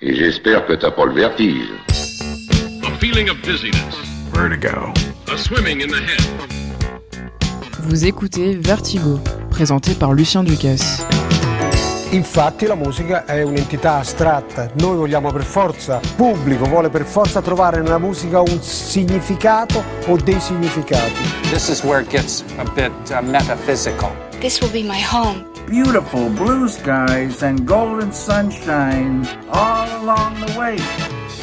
Et j'espère que t'as pas le vertige. A feeling of dizziness. Vertigo. A swimming in the head. Vous écoutez Vertigo, présenté par Lucien Ducasse. Infatti la musica è un'entità astratta, noi vogliamo per forza, il pubblico vuole per forza trovare nella musica un significato o dei significati. This is where it gets a bit uh, metaphysical. This will be my home. Beautiful blue skies and golden sunshine all along the way.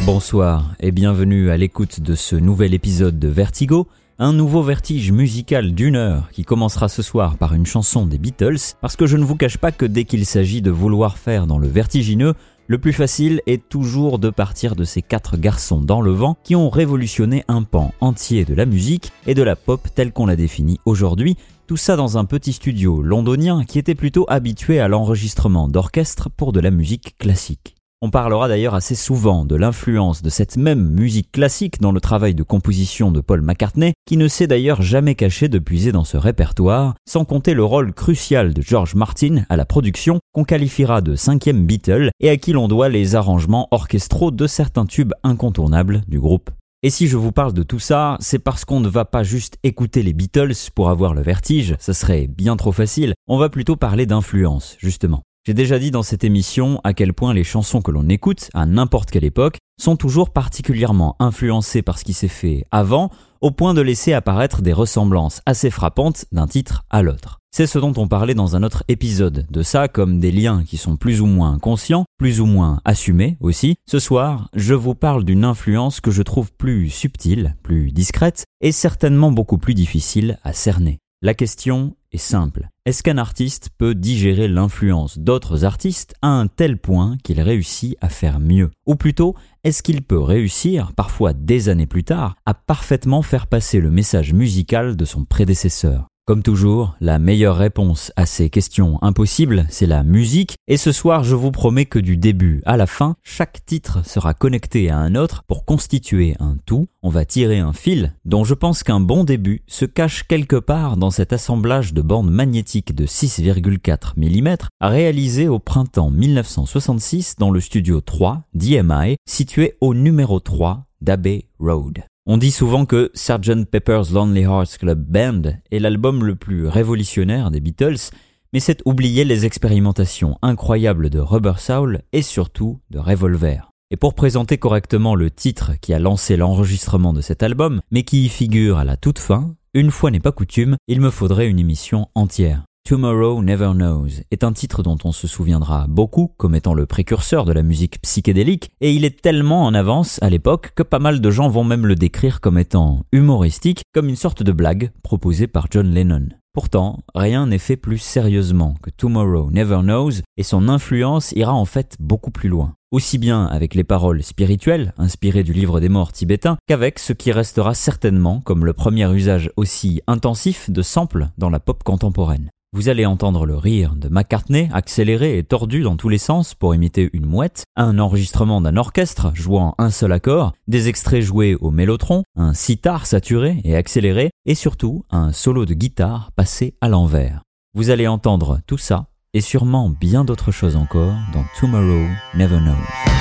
Bonsoir et bienvenue à l'écoute de ce nouvel épisode de Vertigo, un nouveau vertige musical d'une heure qui commencera ce soir par une chanson des Beatles, parce que je ne vous cache pas que dès qu'il s'agit de vouloir faire dans le vertigineux, le plus facile est toujours de partir de ces quatre garçons dans le vent qui ont révolutionné un pan entier de la musique et de la pop telle qu'on la définit aujourd'hui, tout ça dans un petit studio londonien qui était plutôt habitué à l'enregistrement d'orchestre pour de la musique classique. On parlera d'ailleurs assez souvent de l'influence de cette même musique classique dans le travail de composition de Paul McCartney, qui ne s'est d'ailleurs jamais caché de puiser dans ce répertoire, sans compter le rôle crucial de George Martin à la production, qu'on qualifiera de cinquième Beatle, et à qui l'on doit les arrangements orchestraux de certains tubes incontournables du groupe. Et si je vous parle de tout ça, c'est parce qu'on ne va pas juste écouter les Beatles pour avoir le vertige, ça serait bien trop facile, on va plutôt parler d'influence, justement. J'ai déjà dit dans cette émission à quel point les chansons que l'on écoute, à n'importe quelle époque, sont toujours particulièrement influencées par ce qui s'est fait avant, au point de laisser apparaître des ressemblances assez frappantes d'un titre à l'autre. C'est ce dont on parlait dans un autre épisode, de ça comme des liens qui sont plus ou moins conscients, plus ou moins assumés aussi. Ce soir, je vous parle d'une influence que je trouve plus subtile, plus discrète, et certainement beaucoup plus difficile à cerner. La question est simple. Est-ce qu'un artiste peut digérer l'influence d'autres artistes à un tel point qu'il réussit à faire mieux? Ou plutôt, est-ce qu'il peut réussir, parfois des années plus tard, à parfaitement faire passer le message musical de son prédécesseur? Comme toujours, la meilleure réponse à ces questions impossibles, c'est la musique, et ce soir je vous promets que du début à la fin, chaque titre sera connecté à un autre pour constituer un tout. On va tirer un fil dont je pense qu'un bon début se cache quelque part dans cet assemblage de bandes magnétiques de 6,4 mm réalisé au printemps 1966 dans le studio 3 d'EMI situé au numéro 3 d'Abbey Road. On dit souvent que Sgt. Pepper's Lonely Hearts Club Band est l'album le plus révolutionnaire des Beatles, mais c'est oublier les expérimentations incroyables de Rubber Soul et surtout de Revolver. Et pour présenter correctement le titre qui a lancé l'enregistrement de cet album, mais qui y figure à la toute fin, une fois n'est pas coutume, il me faudrait une émission entière. Tomorrow Never Knows est un titre dont on se souviendra beaucoup comme étant le précurseur de la musique psychédélique, et il est tellement en avance à l'époque que pas mal de gens vont même le décrire comme étant humoristique, comme une sorte de blague proposée par John Lennon. Pourtant, rien n'est fait plus sérieusement que Tomorrow Never Knows, et son influence ira en fait beaucoup plus loin. Aussi bien avec les paroles spirituelles, inspirées du livre des morts tibétain, qu'avec ce qui restera certainement comme le premier usage aussi intensif de samples dans la pop contemporaine. Vous allez entendre le rire de McCartney, accéléré et tordu dans tous les sens pour imiter une mouette, un enregistrement d'un orchestre jouant un seul accord, des extraits joués au mélotron, un sitar saturé et accéléré, et surtout un solo de guitare passé à l'envers. Vous allez entendre tout ça, et sûrement bien d'autres choses encore, dans Tomorrow Never Knows.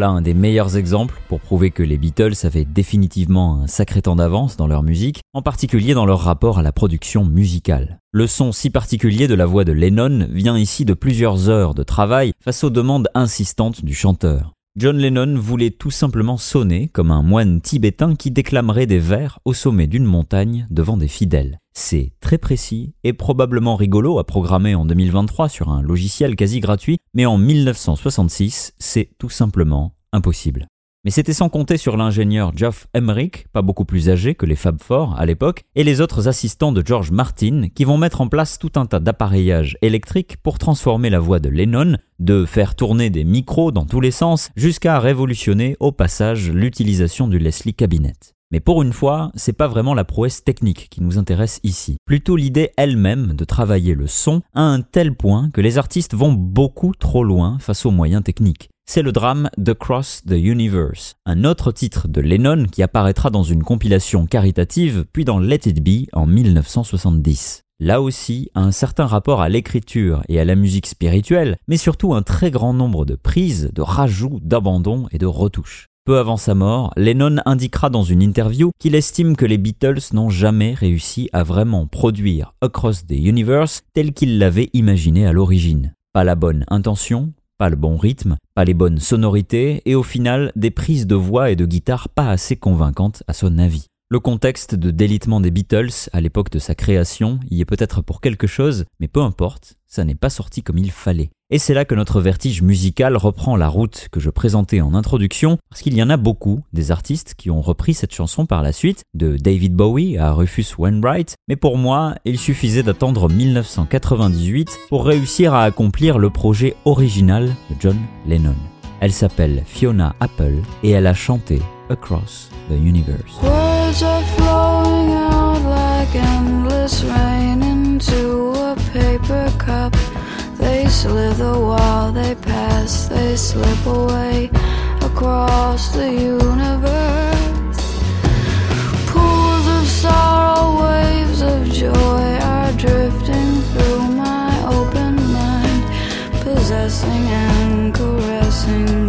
Voilà un des meilleurs exemples pour prouver que les Beatles avaient définitivement un sacré temps d'avance dans leur musique, en particulier dans leur rapport à la production musicale. Le son si particulier de la voix de Lennon vient ici de plusieurs heures de travail face aux demandes insistantes du chanteur. John Lennon voulait tout simplement sonner comme un moine tibétain qui déclamerait des vers au sommet d'une montagne devant des fidèles. C'est très précis et probablement rigolo à programmer en 2023 sur un logiciel quasi gratuit, mais en 1966, c'est tout simplement impossible. Mais c'était sans compter sur l'ingénieur Geoff Emerick, pas beaucoup plus âgé que les Fab Four à l'époque, et les autres assistants de George Martin qui vont mettre en place tout un tas d'appareillages électriques pour transformer la voix de Lennon, de faire tourner des micros dans tous les sens, jusqu'à révolutionner au passage l'utilisation du Leslie Cabinet. Mais pour une fois, c'est pas vraiment la prouesse technique qui nous intéresse ici, plutôt l'idée elle-même de travailler le son à un tel point que les artistes vont beaucoup trop loin face aux moyens techniques c'est le drame The Cross the Universe, un autre titre de Lennon qui apparaîtra dans une compilation caritative puis dans Let It Be en 1970. Là aussi, un certain rapport à l'écriture et à la musique spirituelle, mais surtout un très grand nombre de prises, de rajouts, d'abandons et de retouches. Peu avant sa mort, Lennon indiquera dans une interview qu'il estime que les Beatles n'ont jamais réussi à vraiment produire Across the Universe tel qu'il l'avait imaginé à l'origine. Pas la bonne intention, pas le bon rythme, pas les bonnes sonorités, et au final des prises de voix et de guitare pas assez convaincantes à son avis. Le contexte de délitement des Beatles à l'époque de sa création y est peut-être pour quelque chose, mais peu importe, ça n'est pas sorti comme il fallait. Et c'est là que notre vertige musical reprend la route que je présentais en introduction, parce qu'il y en a beaucoup des artistes qui ont repris cette chanson par la suite, de David Bowie à Rufus Wainwright, mais pour moi, il suffisait d'attendre 1998 pour réussir à accomplir le projet original de John Lennon. Elle s'appelle Fiona Apple et elle a chanté Across the Universe. Slither while they pass, they slip away across the universe. Pools of sorrow, waves of joy are drifting through my open mind, possessing and caressing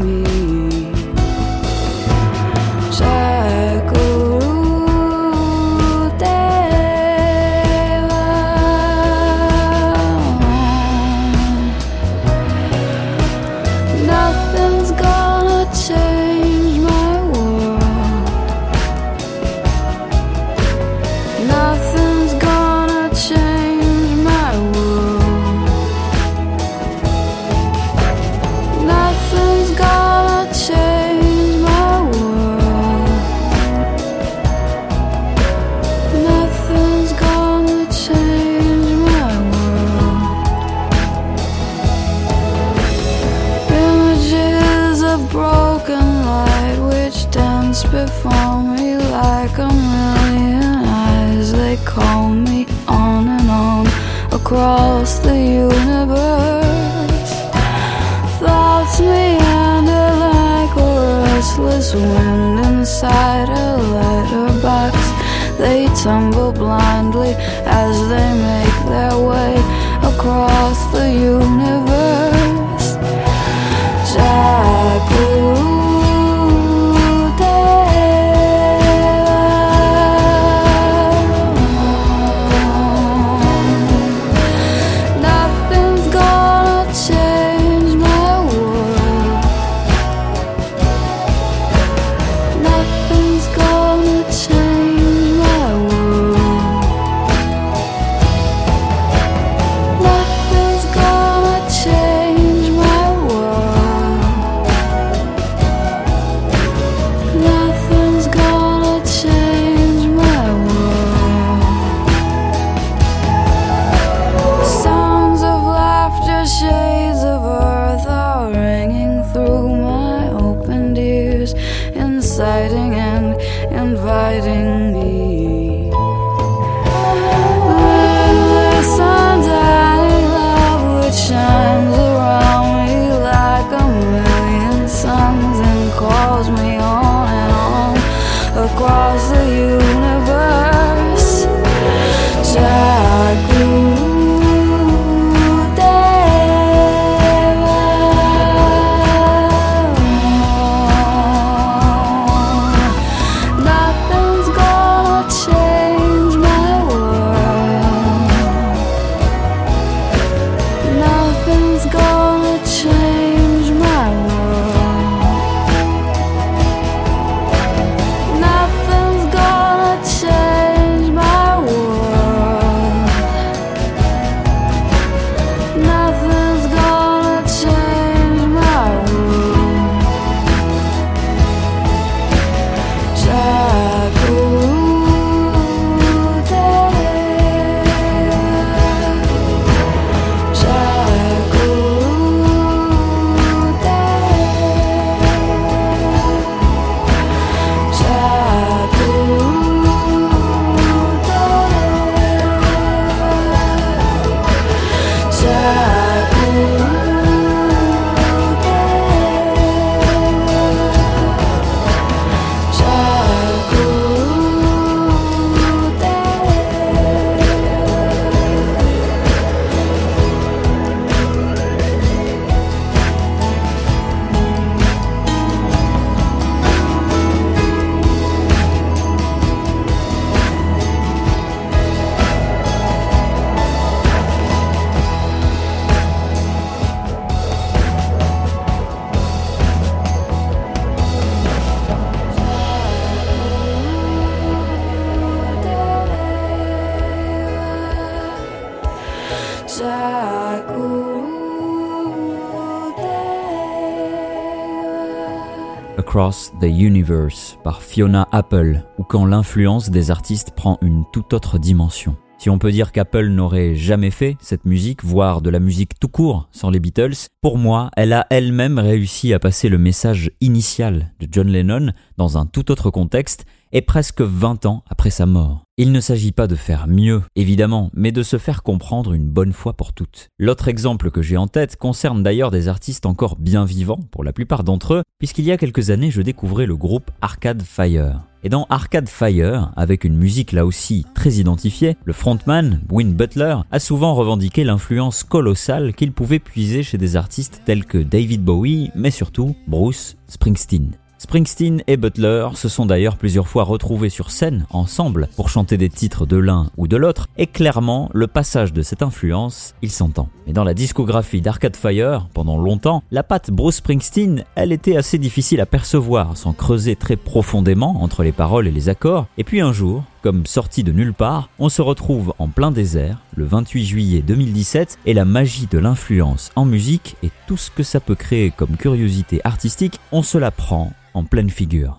Across the Universe par Fiona Apple, ou quand l'influence des artistes prend une toute autre dimension. Si on peut dire qu'Apple n'aurait jamais fait cette musique, voire de la musique tout court sans les Beatles, pour moi, elle a elle-même réussi à passer le message initial de John Lennon dans un tout autre contexte et presque 20 ans après sa mort. Il ne s'agit pas de faire mieux, évidemment, mais de se faire comprendre une bonne fois pour toutes. L'autre exemple que j'ai en tête concerne d'ailleurs des artistes encore bien vivants, pour la plupart d'entre eux, puisqu'il y a quelques années je découvrais le groupe Arcade Fire. Et dans Arcade Fire, avec une musique là aussi très identifiée, le frontman, Win Butler, a souvent revendiqué l'influence colossale qu'il pouvait puiser chez des artistes tels que David Bowie, mais surtout Bruce Springsteen. Springsteen et Butler se sont d'ailleurs plusieurs fois retrouvés sur scène ensemble pour chanter des titres de l'un ou de l'autre, et clairement, le passage de cette influence, il s'entend. Mais dans la discographie d'Arcade Fire, pendant longtemps, la patte Bruce Springsteen, elle était assez difficile à percevoir sans creuser très profondément entre les paroles et les accords, et puis un jour, comme sorti de nulle part, on se retrouve en plein désert, le 28 juillet 2017, et la magie de l'influence en musique et tout ce que ça peut créer comme curiosité artistique, on se la prend en pleine figure.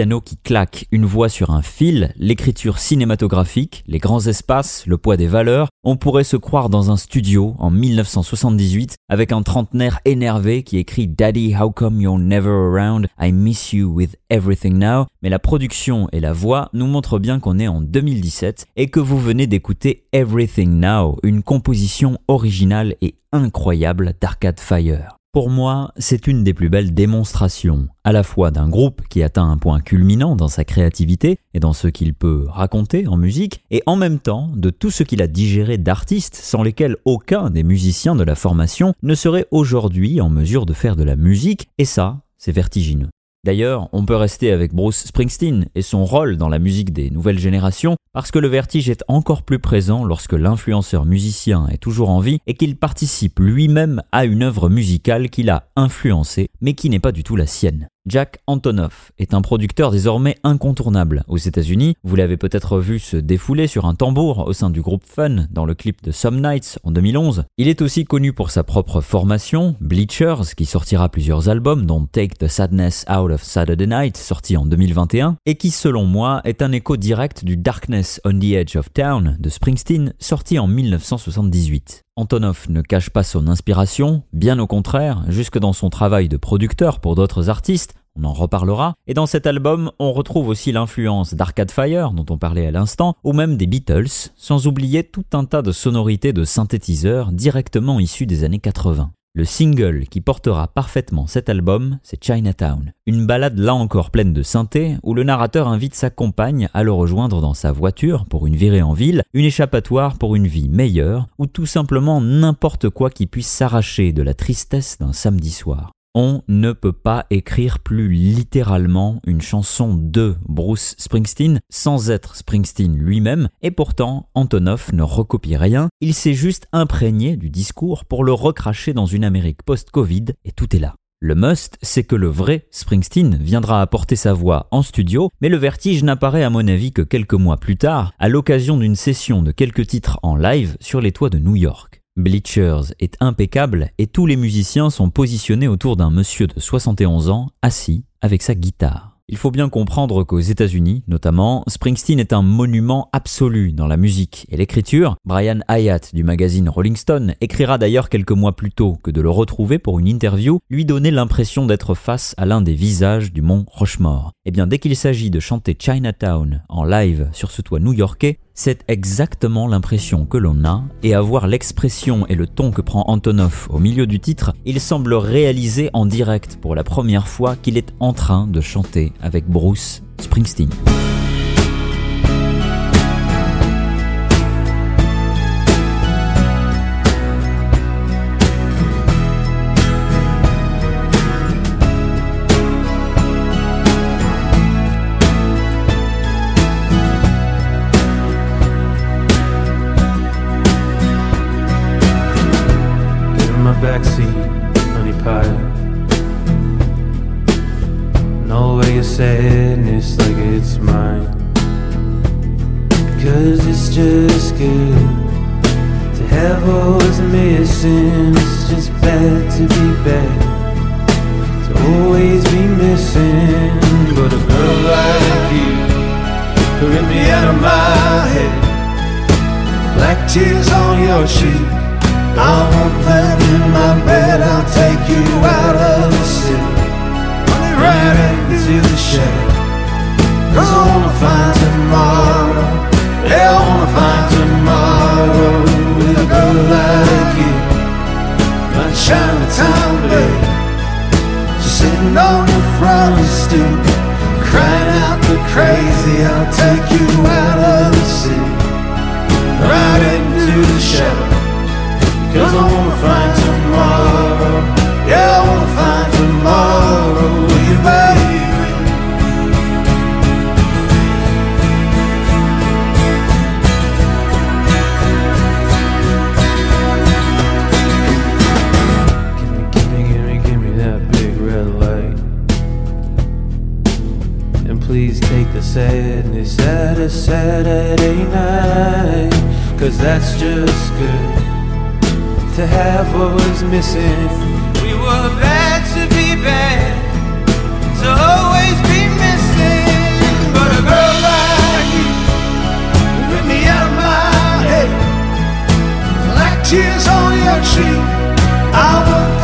Qui claque, une voix sur un fil, l'écriture cinématographique, les grands espaces, le poids des valeurs, on pourrait se croire dans un studio en 1978 avec un trentenaire énervé qui écrit Daddy, how come you're never around? I miss you with everything now. Mais la production et la voix nous montrent bien qu'on est en 2017 et que vous venez d'écouter Everything Now, une composition originale et incroyable d'Arcade Fire. Pour moi, c'est une des plus belles démonstrations, à la fois d'un groupe qui atteint un point culminant dans sa créativité et dans ce qu'il peut raconter en musique, et en même temps de tout ce qu'il a digéré d'artistes sans lesquels aucun des musiciens de la formation ne serait aujourd'hui en mesure de faire de la musique, et ça, c'est vertigineux. D'ailleurs, on peut rester avec Bruce Springsteen et son rôle dans la musique des nouvelles générations, parce que le vertige est encore plus présent lorsque l'influenceur musicien est toujours en vie et qu'il participe lui-même à une œuvre musicale qu'il a influencée, mais qui n'est pas du tout la sienne. Jack Antonoff est un producteur désormais incontournable aux États-Unis. Vous l'avez peut-être vu se défouler sur un tambour au sein du groupe Fun dans le clip de Some Nights en 2011. Il est aussi connu pour sa propre formation, Bleachers, qui sortira plusieurs albums dont Take the Sadness Out of Saturday Night, sorti en 2021, et qui selon moi est un écho direct du Darkness on the Edge of Town de Springsteen, sorti en 1978. Antonov ne cache pas son inspiration, bien au contraire, jusque dans son travail de producteur pour d'autres artistes, on en reparlera, et dans cet album, on retrouve aussi l'influence d'Arcade Fire, dont on parlait à l'instant, ou même des Beatles, sans oublier tout un tas de sonorités de synthétiseurs directement issus des années 80. Le single qui portera parfaitement cet album, c'est Chinatown. Une balade là encore pleine de synthé, où le narrateur invite sa compagne à le rejoindre dans sa voiture pour une virée en ville, une échappatoire pour une vie meilleure, ou tout simplement n'importe quoi qui puisse s'arracher de la tristesse d'un samedi soir. On ne peut pas écrire plus littéralement une chanson de Bruce Springsteen sans être Springsteen lui-même, et pourtant Antonoff ne recopie rien, il s'est juste imprégné du discours pour le recracher dans une Amérique post-Covid, et tout est là. Le must, c'est que le vrai Springsteen viendra apporter sa voix en studio, mais le vertige n'apparaît à mon avis que quelques mois plus tard, à l'occasion d'une session de quelques titres en live sur les toits de New York. Bleachers est impeccable et tous les musiciens sont positionnés autour d'un monsieur de 71 ans assis avec sa guitare. Il faut bien comprendre qu'aux États-Unis, notamment, Springsteen est un monument absolu dans la musique et l'écriture. Brian Hyatt du magazine Rolling Stone écrira d'ailleurs quelques mois plus tôt que de le retrouver pour une interview lui donnait l'impression d'être face à l'un des visages du mont Rochemort. Et eh bien dès qu'il s'agit de chanter Chinatown en live sur ce toit new-yorkais, c'est exactement l'impression que l'on a, et à voir l'expression et le ton que prend Antonov au milieu du titre, il semble réaliser en direct pour la première fois qu'il est en train de chanter avec Bruce Springsteen. Sadness at a Saturday night. Cause that's just good to have what was missing. We were bad to be bad, to always be missing. But a girl like you rip me out of my head, like tears on your cheek. I want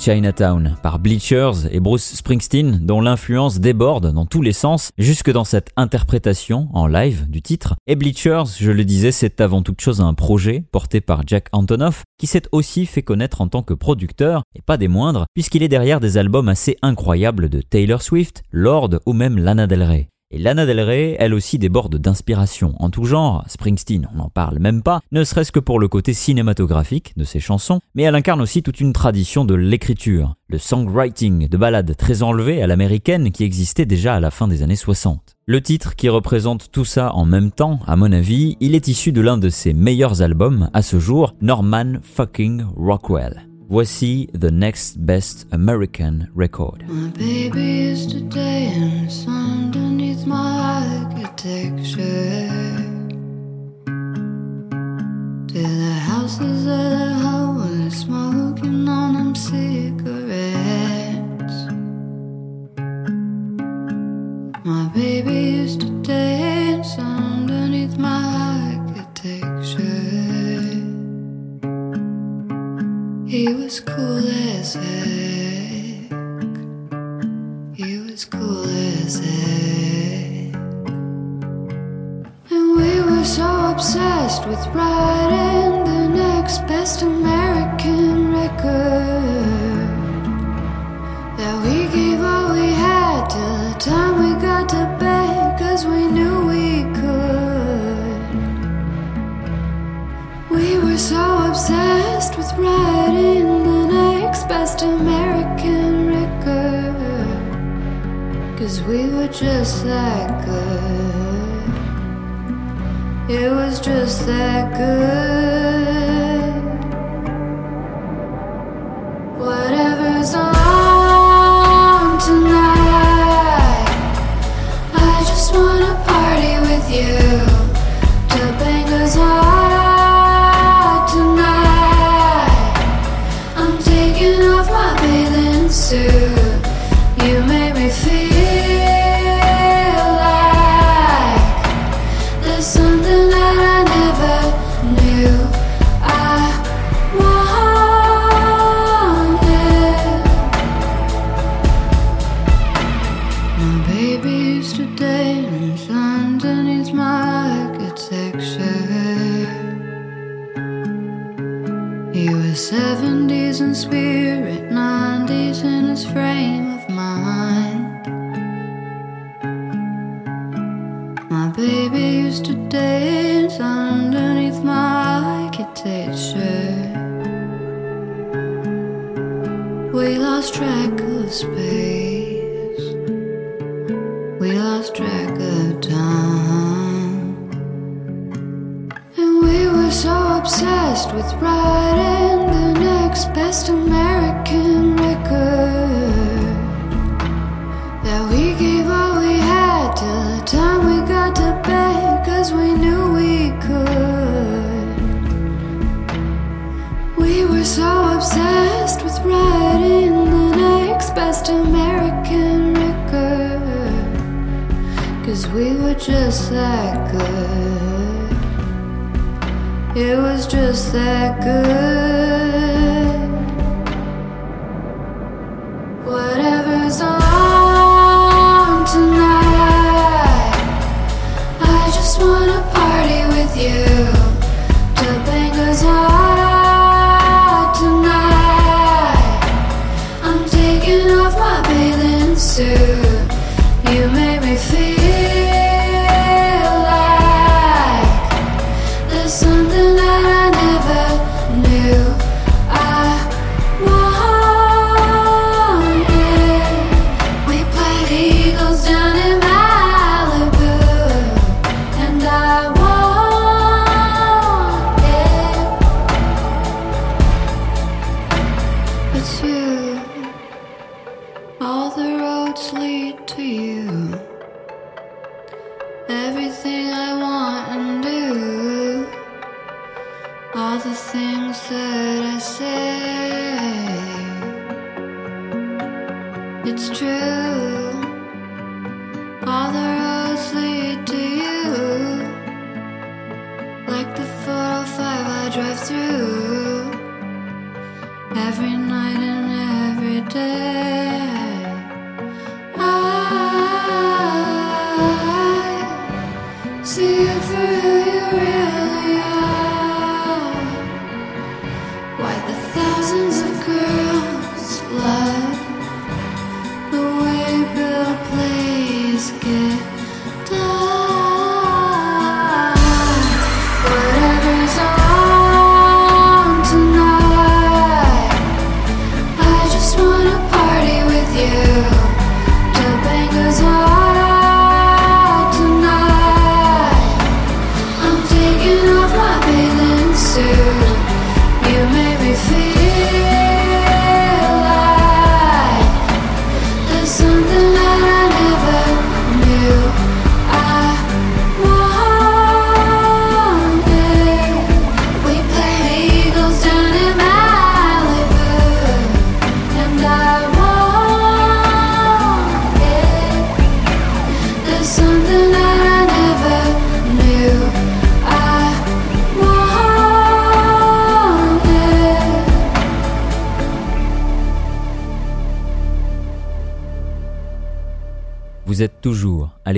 Chinatown par Bleachers et Bruce Springsteen, dont l'influence déborde dans tous les sens, jusque dans cette interprétation en live du titre. Et Bleachers, je le disais, c'est avant toute chose un projet porté par Jack Antonoff, qui s'est aussi fait connaître en tant que producteur, et pas des moindres, puisqu'il est derrière des albums assez incroyables de Taylor Swift, Lord ou même Lana Del Rey. Et Lana Del Rey, elle aussi déborde d'inspiration en tout genre, Springsteen, on n'en parle même pas, ne serait-ce que pour le côté cinématographique de ses chansons, mais elle incarne aussi toute une tradition de l'écriture, le songwriting de ballades très enlevées à l'américaine qui existait déjà à la fin des années 60. Le titre qui représente tout ça en même temps, à mon avis, il est issu de l'un de ses meilleurs albums à ce jour, Norman fucking Rockwell. Voici The Next Best American Record. My architecture. Till the houses of the homeless smoking on them cigarettes. My baby used to dance underneath my architecture. He was cool as heck. He was cool as heck. Were so obsessed with writing the next best American record that we gave all we had till the time we got to bed, cause we knew we could. We were so obsessed with writing the next best American record. Cause we were just that good. It was just that good. Whatever's on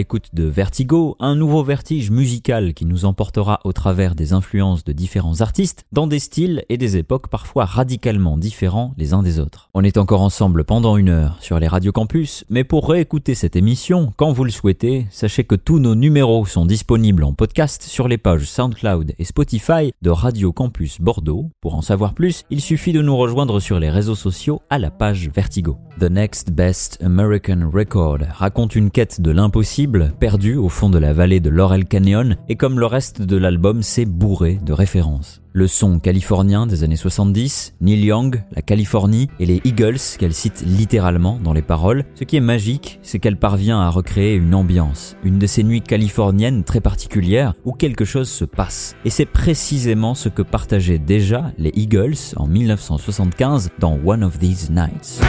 l'écoute de Vertigo, un nouveau vertige musical qui nous emportera au travers des influences de différents artistes dans des styles et des époques parfois radicalement différents les uns des autres. On est encore ensemble pendant une heure sur les radios campus, mais pour réécouter cette émission, quand vous le souhaitez, sachez que tous nos numéros sont disponibles en podcast sur les pages SoundCloud et Spotify de Radio Campus Bordeaux. Pour en savoir plus, il suffit de nous rejoindre sur les réseaux sociaux à la page Vertigo. The Next Best American Record raconte une quête de l'impossible, perdue au fond de la vallée de Laurel Canyon, et comme le reste de l'album, c'est bourré de références. Le son californien des années 70, Neil Young, la Californie et les Eagles qu'elle cite littéralement dans les paroles. Ce qui est magique, c'est qu'elle parvient à recréer une ambiance, une de ces nuits californiennes très particulières où quelque chose se passe. Et c'est précisément ce que partageaient déjà les Eagles en 1975 dans One of These Nights.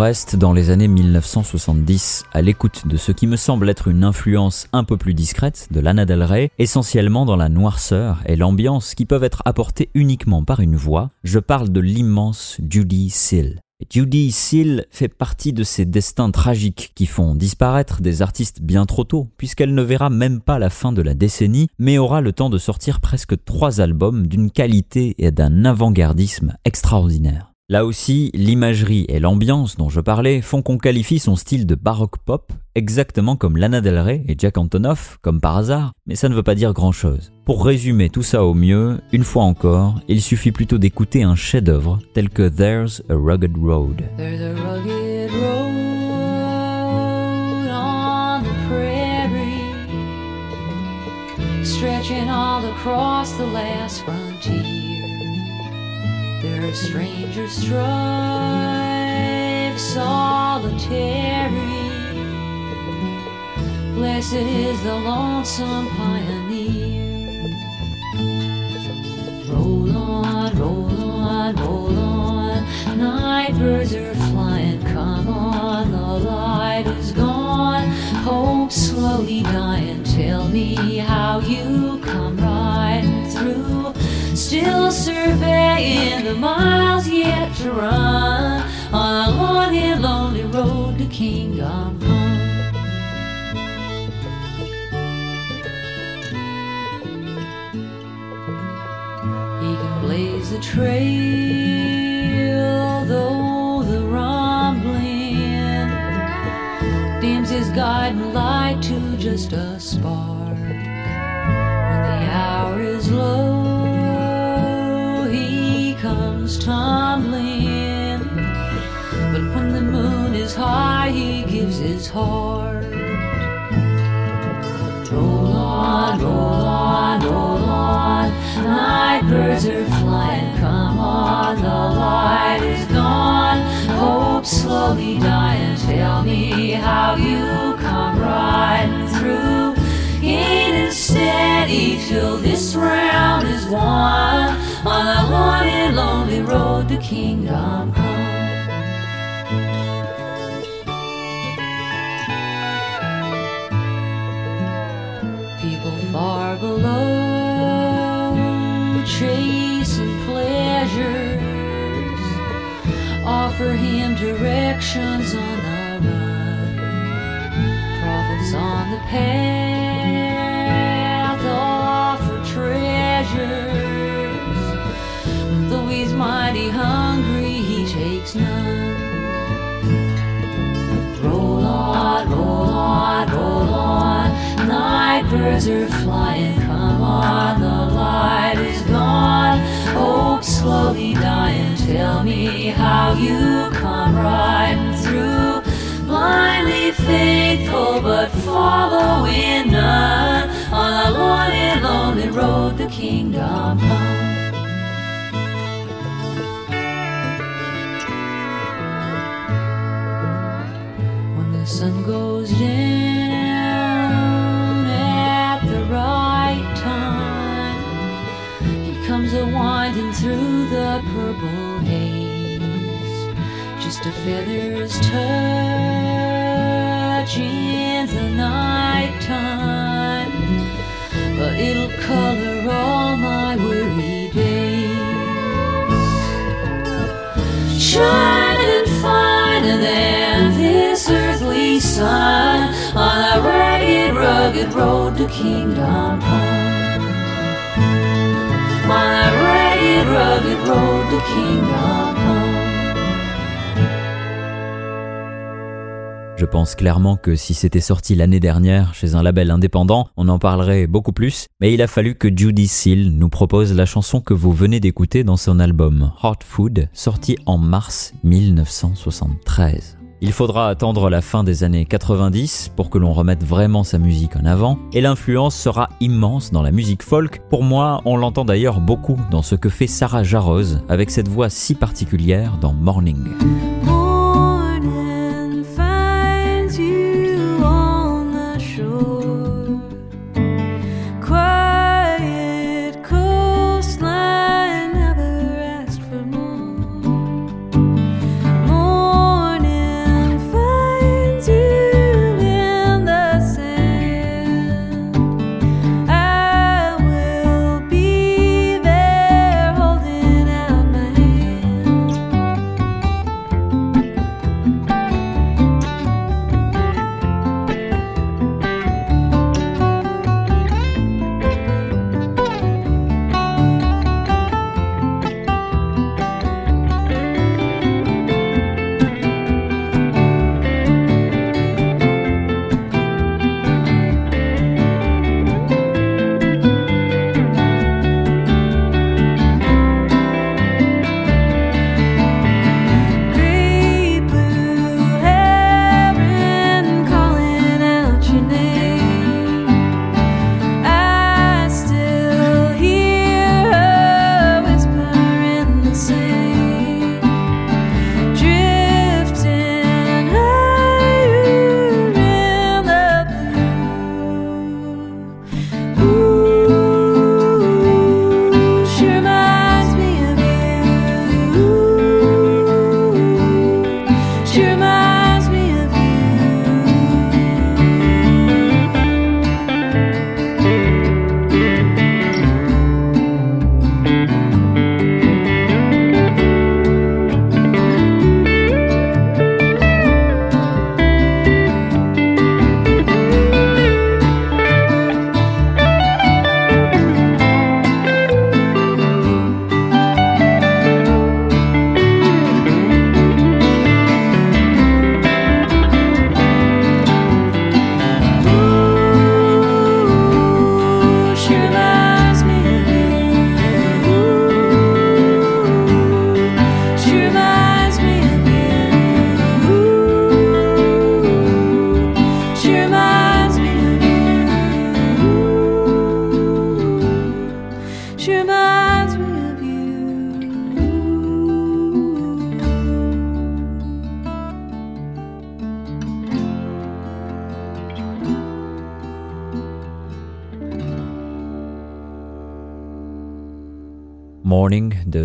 Reste dans les années 1970 à l'écoute de ce qui me semble être une influence un peu plus discrète de Lana Del Rey, essentiellement dans la noirceur et l'ambiance qui peuvent être apportées uniquement par une voix. Je parle de l'immense Judy Seal. Judy Seal fait partie de ces destins tragiques qui font disparaître des artistes bien trop tôt, puisqu'elle ne verra même pas la fin de la décennie, mais aura le temps de sortir presque trois albums d'une qualité et d'un avant-gardisme extraordinaire. Là aussi, l'imagerie et l'ambiance dont je parlais font qu'on qualifie son style de baroque pop exactement comme Lana Del Rey et Jack Antonoff, comme par hasard, mais ça ne veut pas dire grand-chose. Pour résumer tout ça au mieux, une fois encore, il suffit plutôt d'écouter un chef-d'œuvre tel que There's a Rugged Road. Stretching all across the last frontier. There are strangers strive solitary. Blessed is the lonesome pioneer. Roll on, roll on, roll on. Night birds are flying. Come on, the light is gone. Hope slowly dying. Tell me how you come right through. Still surveying the miles yet to run on a long and lonely road to Kingdom Come. He can blaze the trail, though the rumbling dims his guiding light to just a spark. Tumbling. But when the moon is high, he gives his heart. Roll on, roll on, roll on. Night birds are flying. Come on, the light is gone. Hope slowly dying. Tell me how you come riding through. Gaining steady till this round is won. On the long and lonely road to kingdom come. people far below chasing pleasures offer him directions on the run prophets on the path speaks none. Roll on, roll on, roll on. Night birds are flying. Come on, the light is gone. Hope slowly dying. Tell me how you come riding through. Blindly faithful, but following none. On a lonely, lonely road, the kingdom comes. Sun goes down at the right time, he comes a winding through the purple haze. Just a feather's touch in the night time, but it'll color all my weary days. Shining Je pense clairement que si c'était sorti l'année dernière chez un label indépendant, on en parlerait beaucoup plus, mais il a fallu que Judy Seal nous propose la chanson que vous venez d'écouter dans son album Hot Food, sorti en mars 1973. Il faudra attendre la fin des années 90 pour que l'on remette vraiment sa musique en avant, et l'influence sera immense dans la musique folk. Pour moi, on l'entend d'ailleurs beaucoup dans ce que fait Sarah Jarosz avec cette voix si particulière dans. Morning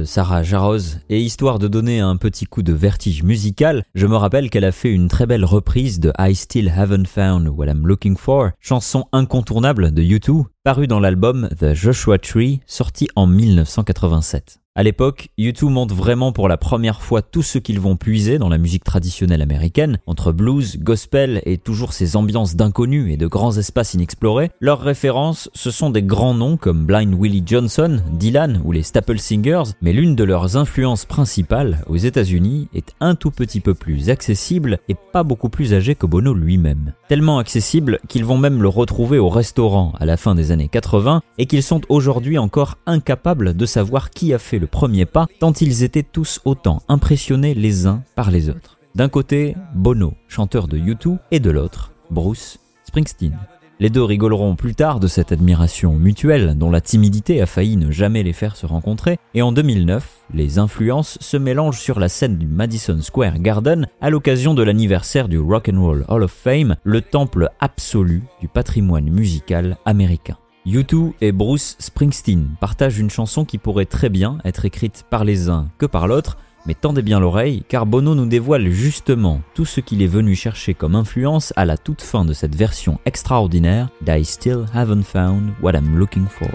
Sarah Jarosz et histoire de donner un petit coup de vertige musical, je me rappelle qu'elle a fait une très belle reprise de I Still Haven't Found What I'm Looking For, chanson incontournable de U2, parue dans l'album The Joshua Tree, sorti en 1987. À l'époque, U2 montre vraiment pour la première fois tout ce qu'ils vont puiser dans la musique traditionnelle américaine, entre blues, gospel et toujours ces ambiances d'inconnus et de grands espaces inexplorés. Leurs références, ce sont des grands noms comme Blind Willie Johnson, Dylan ou les Staple Singers, mais l'une de leurs influences principales aux États-Unis est un tout petit peu plus accessible et pas beaucoup plus âgé que Bono lui-même. Tellement accessible qu'ils vont même le retrouver au restaurant à la fin des années 80 et qu'ils sont aujourd'hui encore incapables de savoir qui a fait le premier pas, tant ils étaient tous autant impressionnés les uns par les autres. D'un côté, Bono, chanteur de U2, et de l'autre, Bruce Springsteen. Les deux rigoleront plus tard de cette admiration mutuelle dont la timidité a failli ne jamais les faire se rencontrer, et en 2009, les influences se mélangent sur la scène du Madison Square Garden à l'occasion de l'anniversaire du Rock and Roll Hall of Fame, le temple absolu du patrimoine musical américain. U2 et Bruce Springsteen partagent une chanson qui pourrait très bien être écrite par les uns que par l'autre, mais tendez bien l'oreille, car Bono nous dévoile justement tout ce qu'il est venu chercher comme influence à la toute fin de cette version extraordinaire d'I Still Haven't Found What I'm Looking For.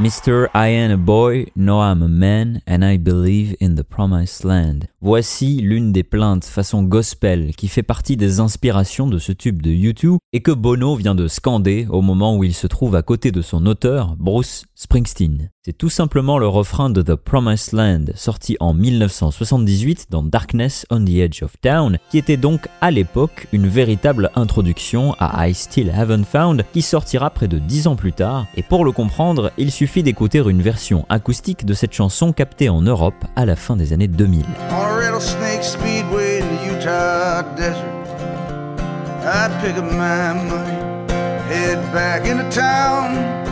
Mr. I am a boy, no I'm a man, and I believe in the promised land. Voici l'une des plaintes façon gospel qui fait partie des inspirations de ce tube de YouTube et que Bono vient de scander au moment où il se trouve à côté de son auteur, Bruce Springsteen. C'est tout simplement le refrain de The Promised Land, sorti en 1978 dans Darkness on the Edge of Town, qui était donc à l'époque une véritable introduction à I Still Haven't Found, qui sortira près de dix ans plus tard, et pour le comprendre, il suffit d'écouter une version acoustique de cette chanson captée en Europe à la fin des années 2000. On a rattlesnake speedway in the Utah desert. I pick up my money, head back into town.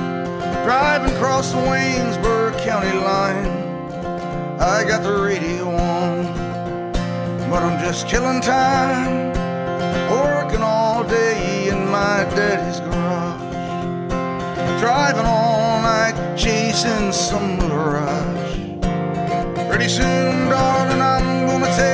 Driving across the Waynesburg County line. I got the radio on, but I'm just killing time. Working all day in my daddy's garage. Driving all night, chasing some mirage. Pretty soon, darling, I'm gonna take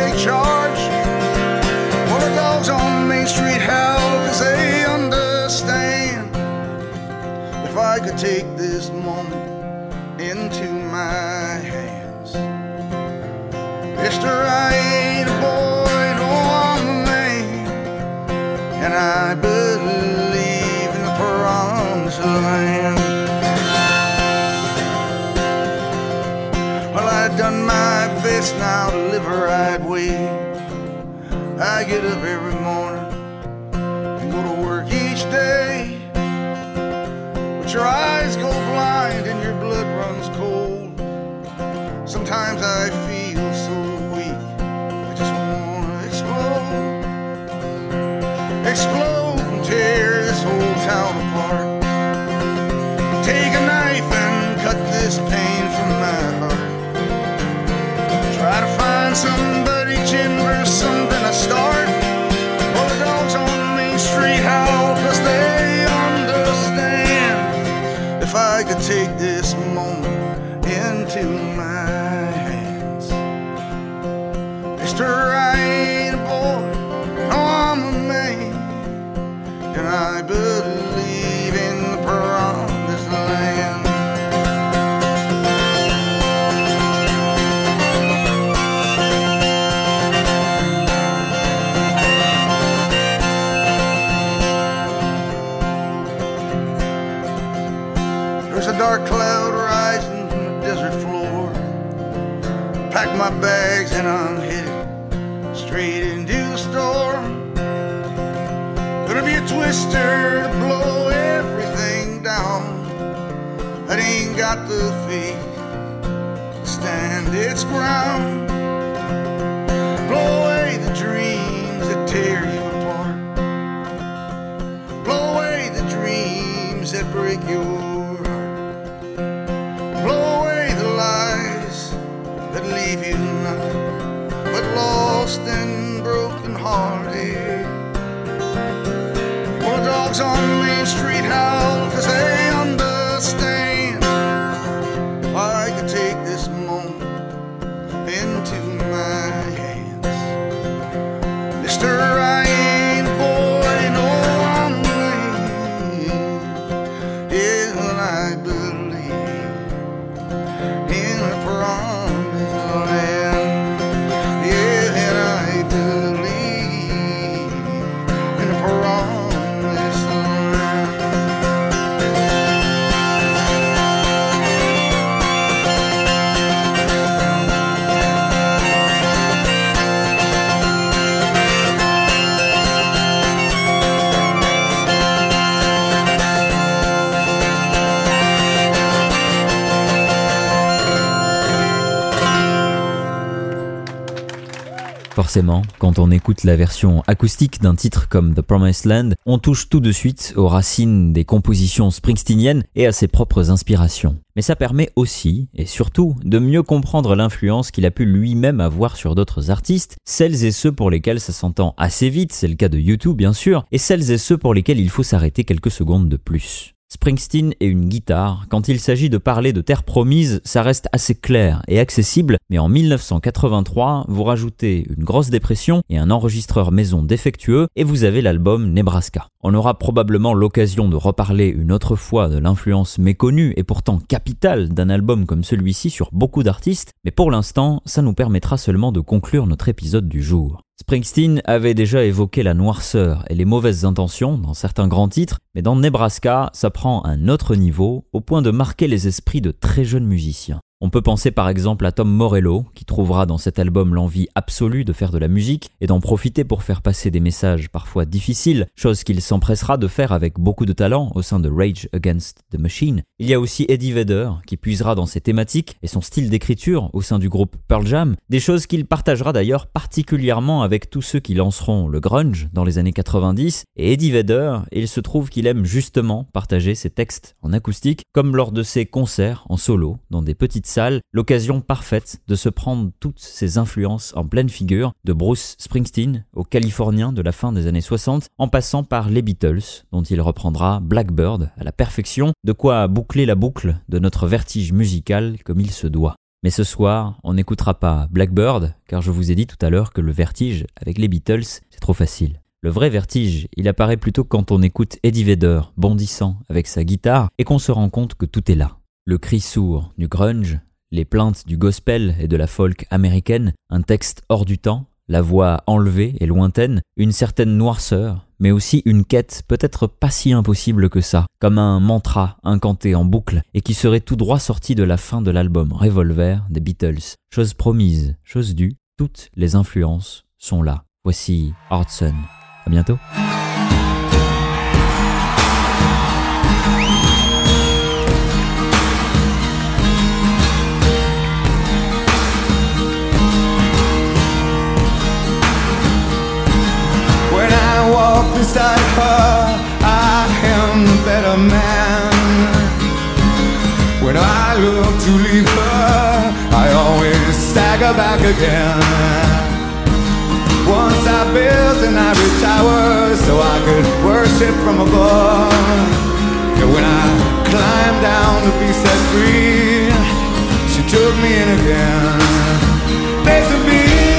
the faith stand its ground. Forcément, quand on écoute la version acoustique d'un titre comme The Promised Land, on touche tout de suite aux racines des compositions springsteeniennes et à ses propres inspirations. Mais ça permet aussi, et surtout, de mieux comprendre l'influence qu'il a pu lui-même avoir sur d'autres artistes, celles et ceux pour lesquels ça s'entend assez vite, c'est le cas de YouTube bien sûr, et celles et ceux pour lesquels il faut s'arrêter quelques secondes de plus. Springsteen et une guitare, quand il s'agit de parler de terre promise, ça reste assez clair et accessible, mais en 1983, vous rajoutez une grosse dépression et un enregistreur maison défectueux et vous avez l'album Nebraska. On aura probablement l'occasion de reparler une autre fois de l'influence méconnue et pourtant capitale d'un album comme celui-ci sur beaucoup d'artistes, mais pour l'instant, ça nous permettra seulement de conclure notre épisode du jour. Springsteen avait déjà évoqué la noirceur et les mauvaises intentions dans certains grands titres, mais dans Nebraska, ça prend un autre niveau au point de marquer les esprits de très jeunes musiciens. On peut penser par exemple à Tom Morello, qui trouvera dans cet album l'envie absolue de faire de la musique et d'en profiter pour faire passer des messages parfois difficiles, chose qu'il s'empressera de faire avec beaucoup de talent au sein de Rage Against the Machine. Il y a aussi Eddie Vedder, qui puisera dans ses thématiques et son style d'écriture au sein du groupe Pearl Jam, des choses qu'il partagera d'ailleurs particulièrement avec tous ceux qui lanceront le grunge dans les années 90, et Eddie Vedder, il se trouve qu'il aime justement partager ses textes en acoustique, comme lors de ses concerts en solo, dans des petites l'occasion parfaite de se prendre toutes ces influences en pleine figure, de Bruce Springsteen au Californien de la fin des années 60, en passant par les Beatles, dont il reprendra Blackbird à la perfection, de quoi boucler la boucle de notre vertige musical comme il se doit. Mais ce soir, on n'écoutera pas Blackbird, car je vous ai dit tout à l'heure que le vertige avec les Beatles, c'est trop facile. Le vrai vertige, il apparaît plutôt quand on écoute Eddie Vedder bondissant avec sa guitare et qu'on se rend compte que tout est là. Le cri sourd du grunge, les plaintes du gospel et de la folk américaine, un texte hors du temps, la voix enlevée et lointaine, une certaine noirceur, mais aussi une quête peut-être pas si impossible que ça, comme un mantra incanté en boucle et qui serait tout droit sorti de la fin de l'album Revolver des Beatles. Chose promise, chose due, toutes les influences sont là. Voici Hardson. À bientôt. Again. Once I built an ivory tower so I could worship from above. And when I climbed down to be set free, she took me in again. A big,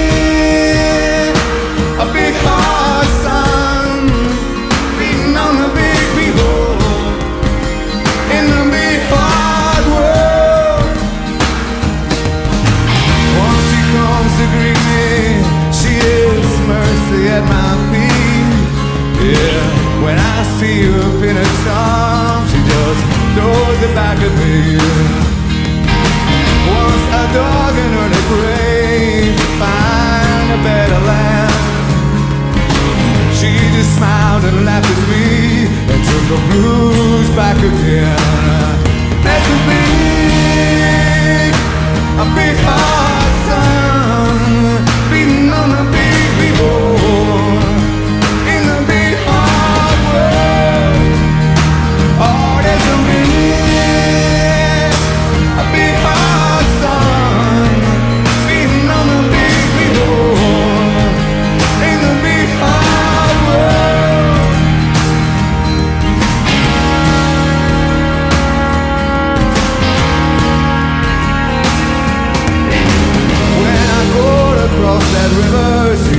Yeah, when I see her pin her charm, she just throws it back at me. Once a dog in her grave to find a better land. She just smiled and laughed at me and took the blues back again. That's a big, a big hard red rivers